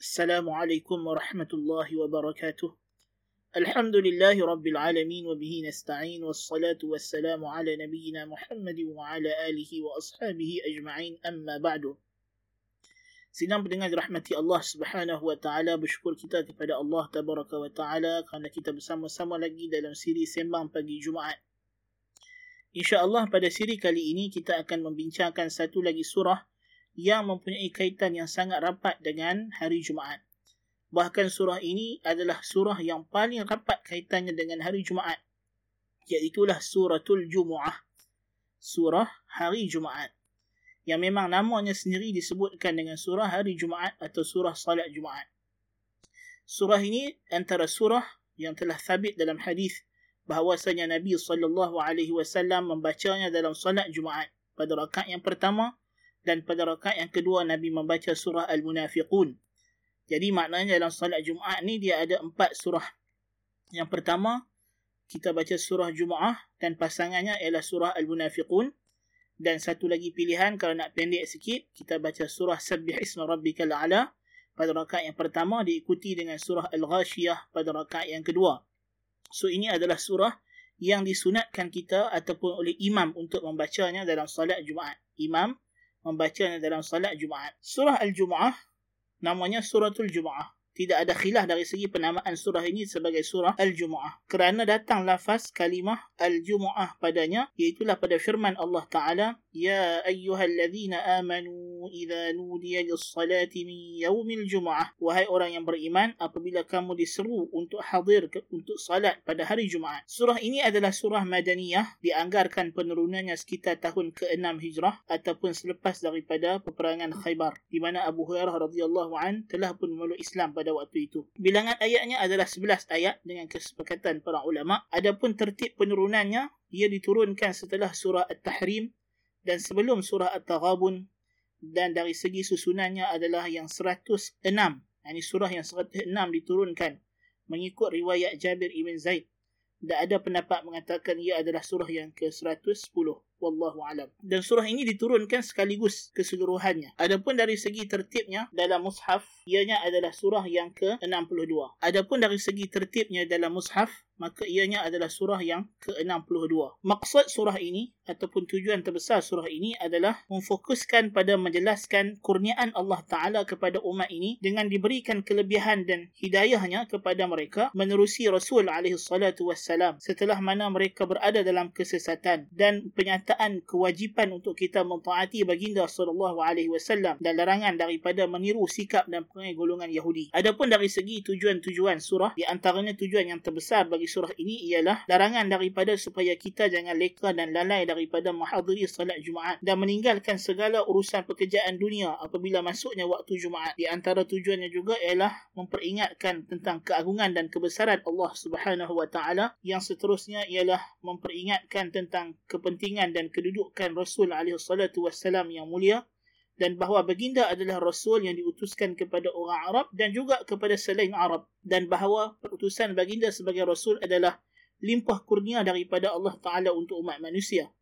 السلام عليكم ورحمة الله وبركاته الحمد لله رب العالمين وبه نستعين والصلاة والسلام على نبينا محمد وعلى آله وأصحابه أجمعين أما بعد Sidang pendengar dirahmati Allah Subhanahu wa taala bersyukur kita kepada Allah Tabaraka wa taala kerana kita bersama-sama lagi dalam siri sembang pagi Jumaat. Insya-Allah pada siri kali ini kita akan membincangkan satu lagi surah yang mempunyai kaitan yang sangat rapat dengan hari Jumaat. Bahkan surah ini adalah surah yang paling rapat kaitannya dengan hari Jumaat. Iaitulah suratul Jumu'ah. Surah hari Jumaat yang memang namanya sendiri disebutkan dengan surah hari Jumaat atau surah salat Jumaat. Surah ini antara surah yang telah sabit dalam hadis bahawasanya Nabi sallallahu alaihi wasallam membacanya dalam salat Jumaat pada rakaat yang pertama dan pada rakaat yang kedua Nabi membaca surah Al-Munafiqun. Jadi maknanya dalam salat Jumaat ni dia ada empat surah. Yang pertama kita baca surah Jumaat dan pasangannya ialah surah Al-Munafiqun dan satu lagi pilihan kalau nak pendek sikit kita baca surah Sabbih Isma Rabbikal A'la pada rakaat yang pertama diikuti dengan surah Al-Ghashiyah pada rakaat yang kedua. So ini adalah surah yang disunatkan kita ataupun oleh imam untuk membacanya dalam salat Jumaat. Imam membacanya dalam salat Jumaat. Surah Al-Jumu'ah namanya Suratul Jumu'ah tidak ada khilaf dari segi penamaan surah ini sebagai surah Al-Jumu'ah. Kerana datang lafaz kalimah Al-Jumu'ah padanya, iaitulah pada firman Allah Ta'ala, Ya ayyuhalladzina amanu idha nudiya lissalati min yawmil Jumu'ah. Wahai orang yang beriman, apabila kamu diseru untuk hadir ke, untuk salat pada hari Jumaat. Surah ini adalah surah Madaniyah, dianggarkan penurunannya sekitar tahun ke-6 Hijrah ataupun selepas daripada peperangan Khaybar, di mana Abu Hurairah radhiyallahu an telah pun memeluk Islam pada pada waktu itu. Bilangan ayatnya adalah 11 ayat dengan kesepakatan para ulama. Adapun tertib penurunannya, ia diturunkan setelah surah At-Tahrim dan sebelum surah At-Taghabun dan dari segi susunannya adalah yang 106. Ini surah yang 106 diturunkan mengikut riwayat Jabir ibn Zaid. Dan ada pendapat mengatakan ia adalah surah yang ke-110 wallahu alam. Dan surah ini diturunkan sekaligus keseluruhannya. Adapun dari segi tertibnya dalam mushaf ianya adalah surah yang ke-62. Adapun dari segi tertibnya dalam mushaf maka ianya adalah surah yang ke-62. Maksud surah ini ataupun tujuan terbesar surah ini adalah memfokuskan pada menjelaskan kurniaan Allah Ta'ala kepada umat ini dengan diberikan kelebihan dan hidayahnya kepada mereka menerusi Rasul SAW setelah mana mereka berada dalam kesesatan dan penyataan kewajipan untuk kita mentaati baginda SAW dan larangan daripada meniru sikap dan perangai golongan Yahudi. Adapun dari segi tujuan-tujuan surah, di antaranya tujuan yang terbesar bagi surah ini ialah larangan daripada supaya kita jangan leka dan lalai daripada menghadiri salat Jumaat dan meninggalkan segala urusan pekerjaan dunia apabila masuknya waktu Jumaat. Di antara tujuannya juga ialah memperingatkan tentang keagungan dan kebesaran Allah Subhanahu wa taala yang seterusnya ialah memperingatkan tentang kepentingan dan kedudukan Rasul alaihi salatu wasallam yang mulia dan bahawa baginda adalah rasul yang diutuskan kepada orang Arab dan juga kepada selain Arab dan bahawa utusan baginda sebagai rasul adalah limpah kurnia daripada Allah Taala untuk umat manusia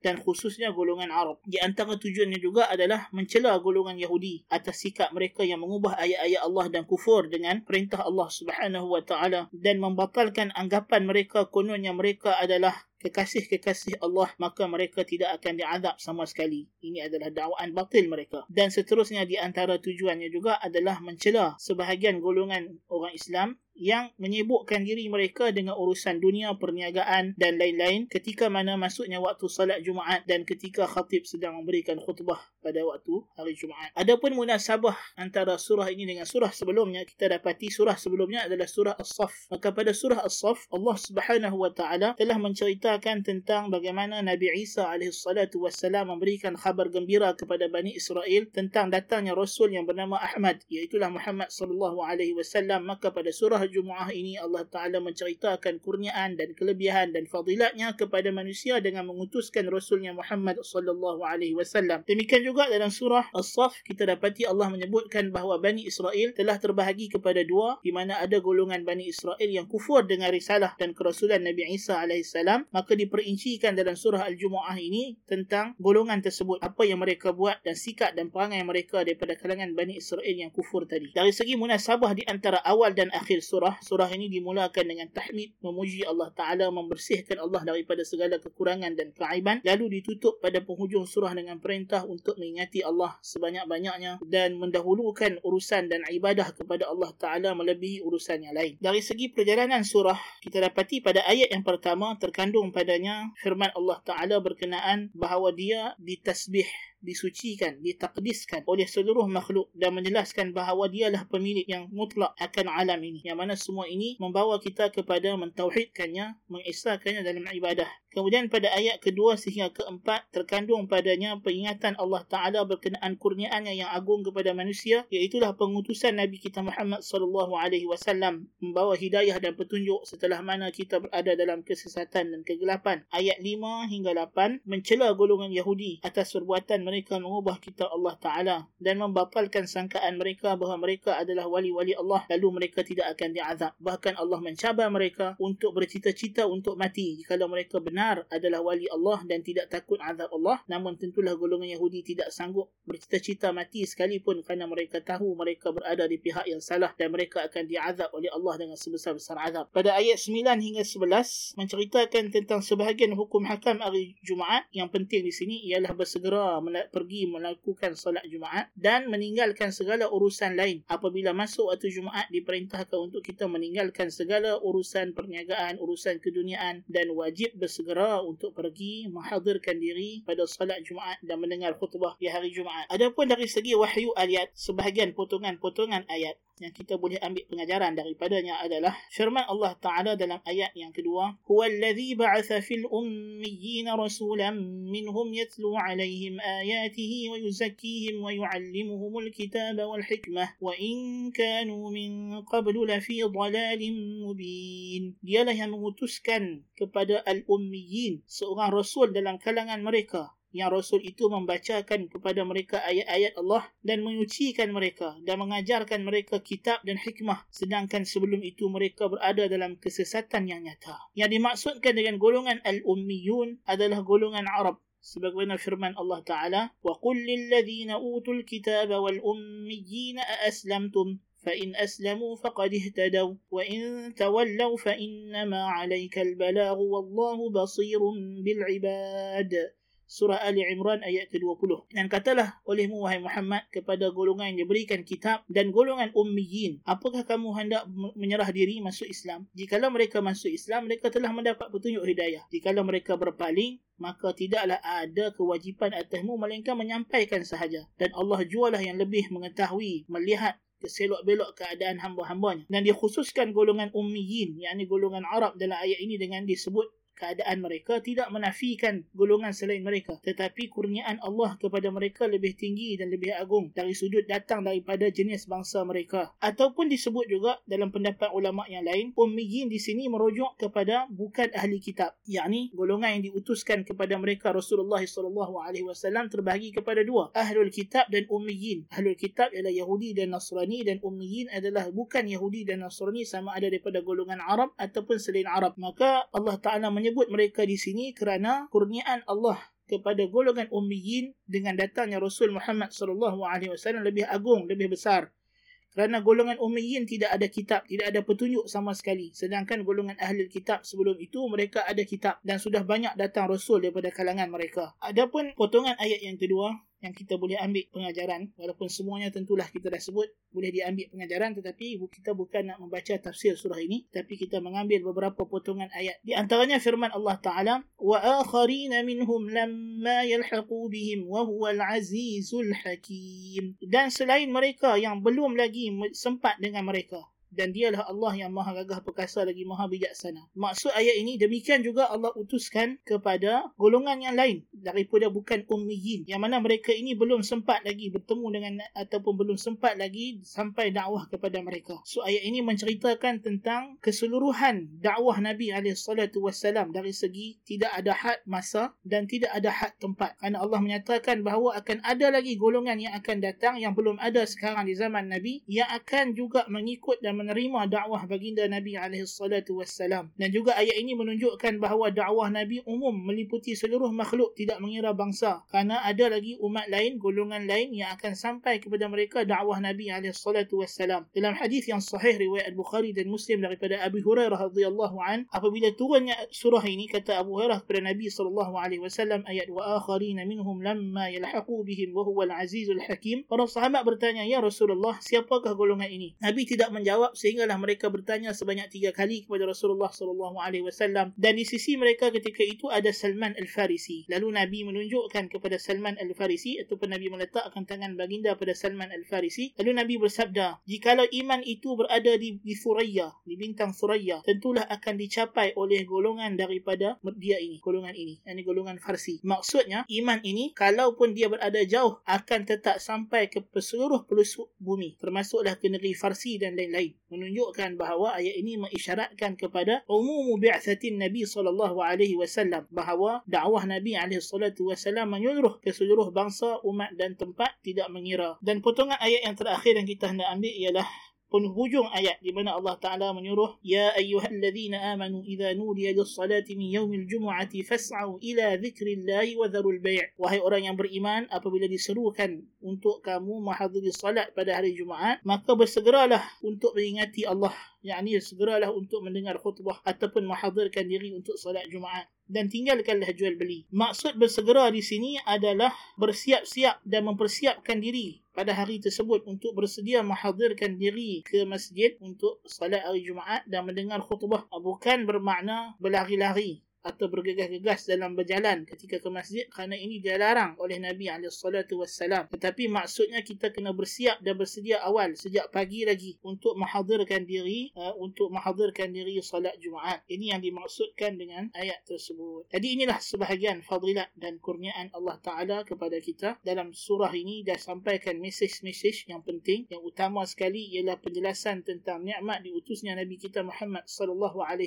dan khususnya golongan Arab. Di antara tujuannya juga adalah mencela golongan Yahudi atas sikap mereka yang mengubah ayat-ayat Allah dan kufur dengan perintah Allah Subhanahu wa taala dan membatalkan anggapan mereka kononnya mereka adalah kekasih-kekasih Allah maka mereka tidak akan diazab sama sekali. Ini adalah dakwaan batil mereka. Dan seterusnya di antara tujuannya juga adalah mencela sebahagian golongan orang Islam yang menyibukkan diri mereka dengan urusan dunia, perniagaan dan lain-lain ketika mana masuknya waktu salat Jumaat dan ketika khatib sedang memberikan khutbah pada waktu hari Jumaat. Adapun munasabah antara surah ini dengan surah sebelumnya, kita dapati surah sebelumnya adalah surah As-Saff. Maka pada surah As-Saff, Allah Subhanahu wa taala telah menceritakan tentang bagaimana Nabi Isa alaihi salatu wassalam memberikan khabar gembira kepada Bani Israel tentang datangnya rasul yang bernama Ahmad, iaitu Muhammad sallallahu alaihi wasallam. Maka pada surah Jumu'ah ini Allah Ta'ala menceritakan kurniaan dan kelebihan dan fadilatnya kepada manusia dengan mengutuskan Rasulnya Muhammad sallallahu alaihi wasallam. Demikian juga dalam surah As-Saff kita dapati Allah menyebutkan bahawa Bani Israel telah terbahagi kepada dua di mana ada golongan Bani Israel yang kufur dengan risalah dan kerasulan Nabi Isa alaihi salam maka diperincikan dalam surah Al-Jumu'ah ini tentang golongan tersebut, apa yang mereka buat dan sikap dan perangai mereka daripada kalangan Bani Israel yang kufur tadi. Dari segi munasabah di antara awal dan akhir surah, surah ini dimulakan dengan tahmid, memuji Allah Ta'ala, membersihkan Allah daripada segala kekurangan dan keaiban, lalu ditutup pada penghujung surah dengan perintah untuk mengingati Allah sebanyak-banyaknya dan mendahulukan urusan dan ibadah kepada Allah Ta'ala melebihi urusan yang lain. Dari segi perjalanan surah, kita dapati pada ayat yang pertama terkandung padanya firman Allah Ta'ala berkenaan bahawa dia ditasbih disucikan, ditakdiskan oleh seluruh makhluk dan menjelaskan bahawa dialah pemilik yang mutlak akan alam ini. Yang mana semua ini membawa kita kepada mentauhidkannya, mengisahkannya dalam ibadah. Kemudian pada ayat kedua sehingga keempat terkandung padanya peringatan Allah Ta'ala berkenaan kurniaannya yang agung kepada manusia iaitulah pengutusan Nabi kita Muhammad sallallahu alaihi wasallam membawa hidayah dan petunjuk setelah mana kita berada dalam kesesatan dan kegelapan. Ayat 5 hingga 8 mencela golongan Yahudi atas perbuatan mereka mengubah kitab Allah Ta'ala dan membatalkan sangkaan mereka bahawa mereka adalah wali-wali Allah lalu mereka tidak akan diazab. Bahkan Allah mencabar mereka untuk bercita-cita untuk mati jika mereka benar adalah wali Allah dan tidak takut azab Allah. Namun tentulah golongan Yahudi tidak sanggup bercita-cita mati sekalipun kerana mereka tahu mereka berada di pihak yang salah dan mereka akan diazab oleh Allah dengan sebesar-besar azab. Pada ayat 9 hingga 11 menceritakan tentang sebahagian hukum hakam hari Jumaat yang penting di sini ialah bersegera pergi melakukan solat Jumaat dan meninggalkan segala urusan lain. Apabila masuk waktu Jumaat diperintahkan untuk kita meninggalkan segala urusan perniagaan, urusan keduniaan dan wajib bersegera untuk pergi menghadirkan diri pada solat Jumaat dan mendengar khutbah di hari Jumaat. Adapun dari segi wahyu ayat, sebahagian potongan-potongan ayat yang kita boleh ambil pengajaran daripadanya adalah firman Allah Ta'ala dalam ayat yang kedua huwa alladhi ba'atha fil ummiyin rasulan minhum yatlu alaihim ayatihi wa yuzakkihim wa yu'allimuhumul kitaba wal hikmah wa in kanu min qablu lafi dalalin mubin. Dialah yang mengutuskan kepada al-ummiyin seorang rasul dalam kalangan mereka yang Rasul itu membacakan kepada mereka ayat-ayat Allah dan menyucikan mereka dan mengajarkan mereka kitab dan hikmah sedangkan sebelum itu mereka berada dalam kesesatan yang nyata. Yang dimaksudkan dengan golongan Al-Ummiyun adalah golongan Arab sebagaimana firman Allah Ta'ala وَقُلْ لِلَّذِينَ أُوتُوا الْكِتَابَ وَالْأُمِّيِّينَ أَأَسْلَمْتُمْ فإن أسلموا فقد اهتدوا وإن تولوا فإنما عليك البلاغ والله بصير بالعباد surah Ali Imran ayat ke-20. Dan katalah olehmu wahai Muhammad kepada golongan yang diberikan kitab dan golongan ummiyin, apakah kamu hendak menyerah diri masuk Islam? Jikalau mereka masuk Islam, mereka telah mendapat petunjuk hidayah. Jikalau mereka berpaling, maka tidaklah ada kewajipan atasmu melainkan menyampaikan sahaja. Dan Allah jualah yang lebih mengetahui, melihat keselok-belok keadaan hamba-hambanya. Dan dikhususkan golongan ummiyin, yakni golongan Arab dalam ayat ini dengan disebut keadaan mereka tidak menafikan golongan selain mereka. Tetapi kurniaan Allah kepada mereka lebih tinggi dan lebih agung dari sudut datang daripada jenis bangsa mereka. Ataupun disebut juga dalam pendapat ulama yang lain ummiyin di sini merujuk kepada bukan ahli kitab. Yakni golongan yang diutuskan kepada mereka Rasulullah sallallahu alaihi wasallam terbahagi kepada dua ahlul kitab dan ummiyin. Ahlul kitab ialah Yahudi dan Nasrani dan ummiyin adalah bukan Yahudi dan Nasrani sama ada daripada golongan Arab ataupun selain Arab. Maka Allah Taala menyebut menyebut mereka di sini kerana kurniaan Allah kepada golongan ummiyin dengan datangnya Rasul Muhammad sallallahu alaihi wasallam lebih agung, lebih besar. Kerana golongan ummiyin tidak ada kitab, tidak ada petunjuk sama sekali. Sedangkan golongan ahli kitab sebelum itu mereka ada kitab dan sudah banyak datang Rasul daripada kalangan mereka. Adapun potongan ayat yang kedua, yang kita boleh ambil pengajaran. Walaupun semuanya tentulah kita dah sebut boleh diambil pengajaran tetapi kita bukan nak membaca tafsir surah ini. Tapi kita mengambil beberapa potongan ayat. Di antaranya firman Allah taala wa akharina minhum lamma yalhaqu bihim wa huwal azizul hakim. Dan selain mereka yang belum lagi sempat dengan mereka dan dialah Allah yang maha gagah perkasa lagi maha bijaksana. Maksud ayat ini demikian juga Allah utuskan kepada golongan yang lain daripada bukan ummiyin yang mana mereka ini belum sempat lagi bertemu dengan ataupun belum sempat lagi sampai dakwah kepada mereka. So ayat ini menceritakan tentang keseluruhan dakwah Nabi SAW dari segi tidak ada had masa dan tidak ada had tempat. Kerana Allah menyatakan bahawa akan ada lagi golongan yang akan datang yang belum ada sekarang di zaman Nabi yang akan juga mengikut dan menerima dakwah baginda Nabi wassalam. Dan juga ayat ini menunjukkan bahawa dakwah Nabi umum meliputi seluruh makhluk tidak mengira bangsa. Karena ada lagi umat lain, golongan lain yang akan sampai kepada mereka dakwah Nabi wassalam. Dalam hadis yang sahih riwayat Bukhari dan Muslim daripada Abu Hurairah radhiyallahu an, apabila turunnya surah ini kata Abu Hurairah kepada Nabi sallallahu alaihi wasallam ayat wa akharin minhum lamma yalhaqu bihim wa huwa al-azizul hakim. Para sahabat bertanya, "Ya Rasulullah, siapakah golongan ini?" Nabi tidak menjawab sehinggalah mereka bertanya sebanyak tiga kali kepada Rasulullah sallallahu alaihi wasallam dan di sisi mereka ketika itu ada Salman Al-Farisi. Lalu Nabi menunjukkan kepada Salman Al-Farisi ataupun Nabi meletakkan tangan baginda pada Salman Al-Farisi. Lalu Nabi bersabda, "Jikalau iman itu berada di, di Thuraya, di bintang Thuraya, tentulah akan dicapai oleh golongan daripada dia ini, golongan ini, ini golongan Farsi." Maksudnya, iman ini kalaupun dia berada jauh akan tetap sampai ke seluruh pelosok bumi, termasuklah ke negeri Farsi dan lain-lain. Menunjukkan bahawa ayat ini mengisyaratkan kepada umum bi'athatin Nabi sallallahu alaihi wasallam bahawa dakwah Nabi alaihi salatu wasallam menyeluruh ke seluruh bangsa, umat dan tempat tidak mengira. Dan potongan ayat yang terakhir yang kita hendak ambil ialah penghujung ayat di mana Allah Taala menyuruh ya ayyuhalladzina amanu idza nudiya lis-salati min yaumil jumu'ati fas'au ila dzikrillahi wa dharul bai' wahai orang yang beriman apabila diserukan untuk kamu menghadiri salat pada hari Jumaat maka bersegeralah untuk mengingati Allah yakni segeralah untuk mendengar khutbah ataupun menghadirkan diri untuk salat Jumaat dan tinggalkanlah jual beli. Maksud bersegera di sini adalah bersiap-siap dan mempersiapkan diri pada hari tersebut untuk bersedia menghadirkan diri ke masjid untuk salat hari Jumaat dan mendengar khutbah. Bukan bermakna berlari-lari atau bergegas-gegas dalam berjalan ketika ke masjid kerana ini dilarang oleh Nabi SAW. Tetapi maksudnya kita kena bersiap dan bersedia awal sejak pagi lagi untuk menghadirkan diri uh, untuk menghadirkan diri salat Jumaat. Ini yang dimaksudkan dengan ayat tersebut. Jadi inilah sebahagian fadilat dan kurniaan Allah Taala kepada kita dalam surah ini dah sampaikan mesej-mesej yang penting yang utama sekali ialah penjelasan tentang nikmat diutusnya Nabi kita Muhammad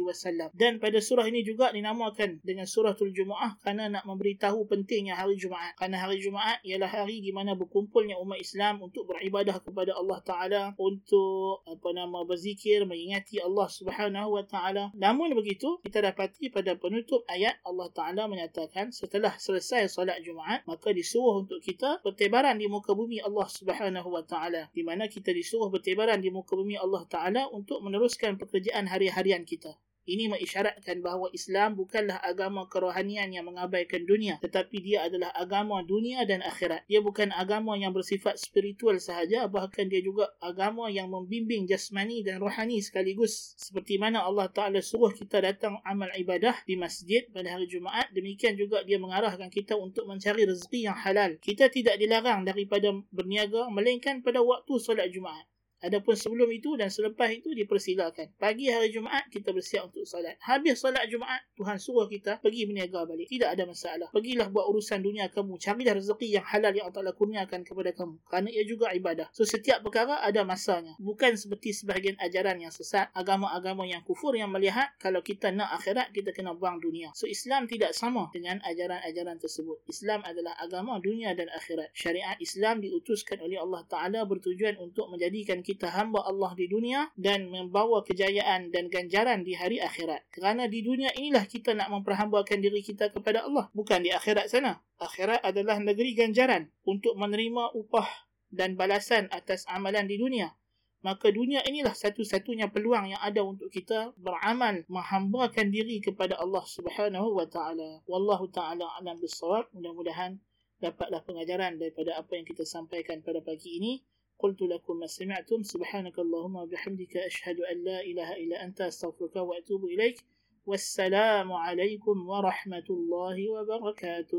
wasallam. Dan pada surah ini juga dinamakan dinamakan dengan suratul Jumaah kerana nak memberitahu pentingnya hari Jumaat. Kerana hari Jumaat ialah hari di mana berkumpulnya umat Islam untuk beribadah kepada Allah Taala, untuk apa nama berzikir, mengingati Allah Subhanahu Wa Taala. Namun begitu, kita dapati pada penutup ayat Allah Taala menyatakan setelah selesai solat Jumaat, maka disuruh untuk kita bertebaran di muka bumi Allah Subhanahu Wa Taala. Di mana kita disuruh bertebaran di muka bumi Allah Taala untuk meneruskan pekerjaan hari-harian kita. Ini mengisyaratkan bahawa Islam bukanlah agama kerohanian yang mengabaikan dunia, tetapi dia adalah agama dunia dan akhirat. Dia bukan agama yang bersifat spiritual sahaja, bahkan dia juga agama yang membimbing jasmani dan rohani sekaligus. Seperti mana Allah Ta'ala suruh kita datang amal ibadah di masjid pada hari Jumaat, demikian juga dia mengarahkan kita untuk mencari rezeki yang halal. Kita tidak dilarang daripada berniaga, melainkan pada waktu solat Jumaat. Adapun sebelum itu dan selepas itu dipersilakan. Pagi hari Jumaat kita bersiap untuk salat. Habis salat Jumaat, Tuhan suruh kita pergi berniaga balik. Tidak ada masalah. Pergilah buat urusan dunia kamu. Carilah rezeki yang halal yang Allah kurniakan kepada kamu. Kerana ia juga ibadah. So setiap perkara ada masanya. Bukan seperti sebahagian ajaran yang sesat. Agama-agama yang kufur yang melihat kalau kita nak akhirat, kita kena buang dunia. So Islam tidak sama dengan ajaran-ajaran tersebut. Islam adalah agama dunia dan akhirat. Syariat Islam diutuskan oleh Allah Ta'ala bertujuan untuk menjadikan kita hamba Allah di dunia dan membawa kejayaan dan ganjaran di hari akhirat. Kerana di dunia inilah kita nak memperhambakan diri kita kepada Allah, bukan di akhirat sana. Akhirat adalah negeri ganjaran untuk menerima upah dan balasan atas amalan di dunia. Maka dunia inilah satu-satunya peluang yang ada untuk kita beramal menghambakan diri kepada Allah Subhanahu wa taala. Wallahu taala alam bisawab. Mudah-mudahan dapatlah pengajaran daripada apa yang kita sampaikan pada pagi ini. قلت لكم ما سمعتم سبحانك اللهم وبحمدك أشهد أن لا إله إلا أنت أستغفرك وأتوب إليك. والسلام عليكم ورحمة الله وبركاته.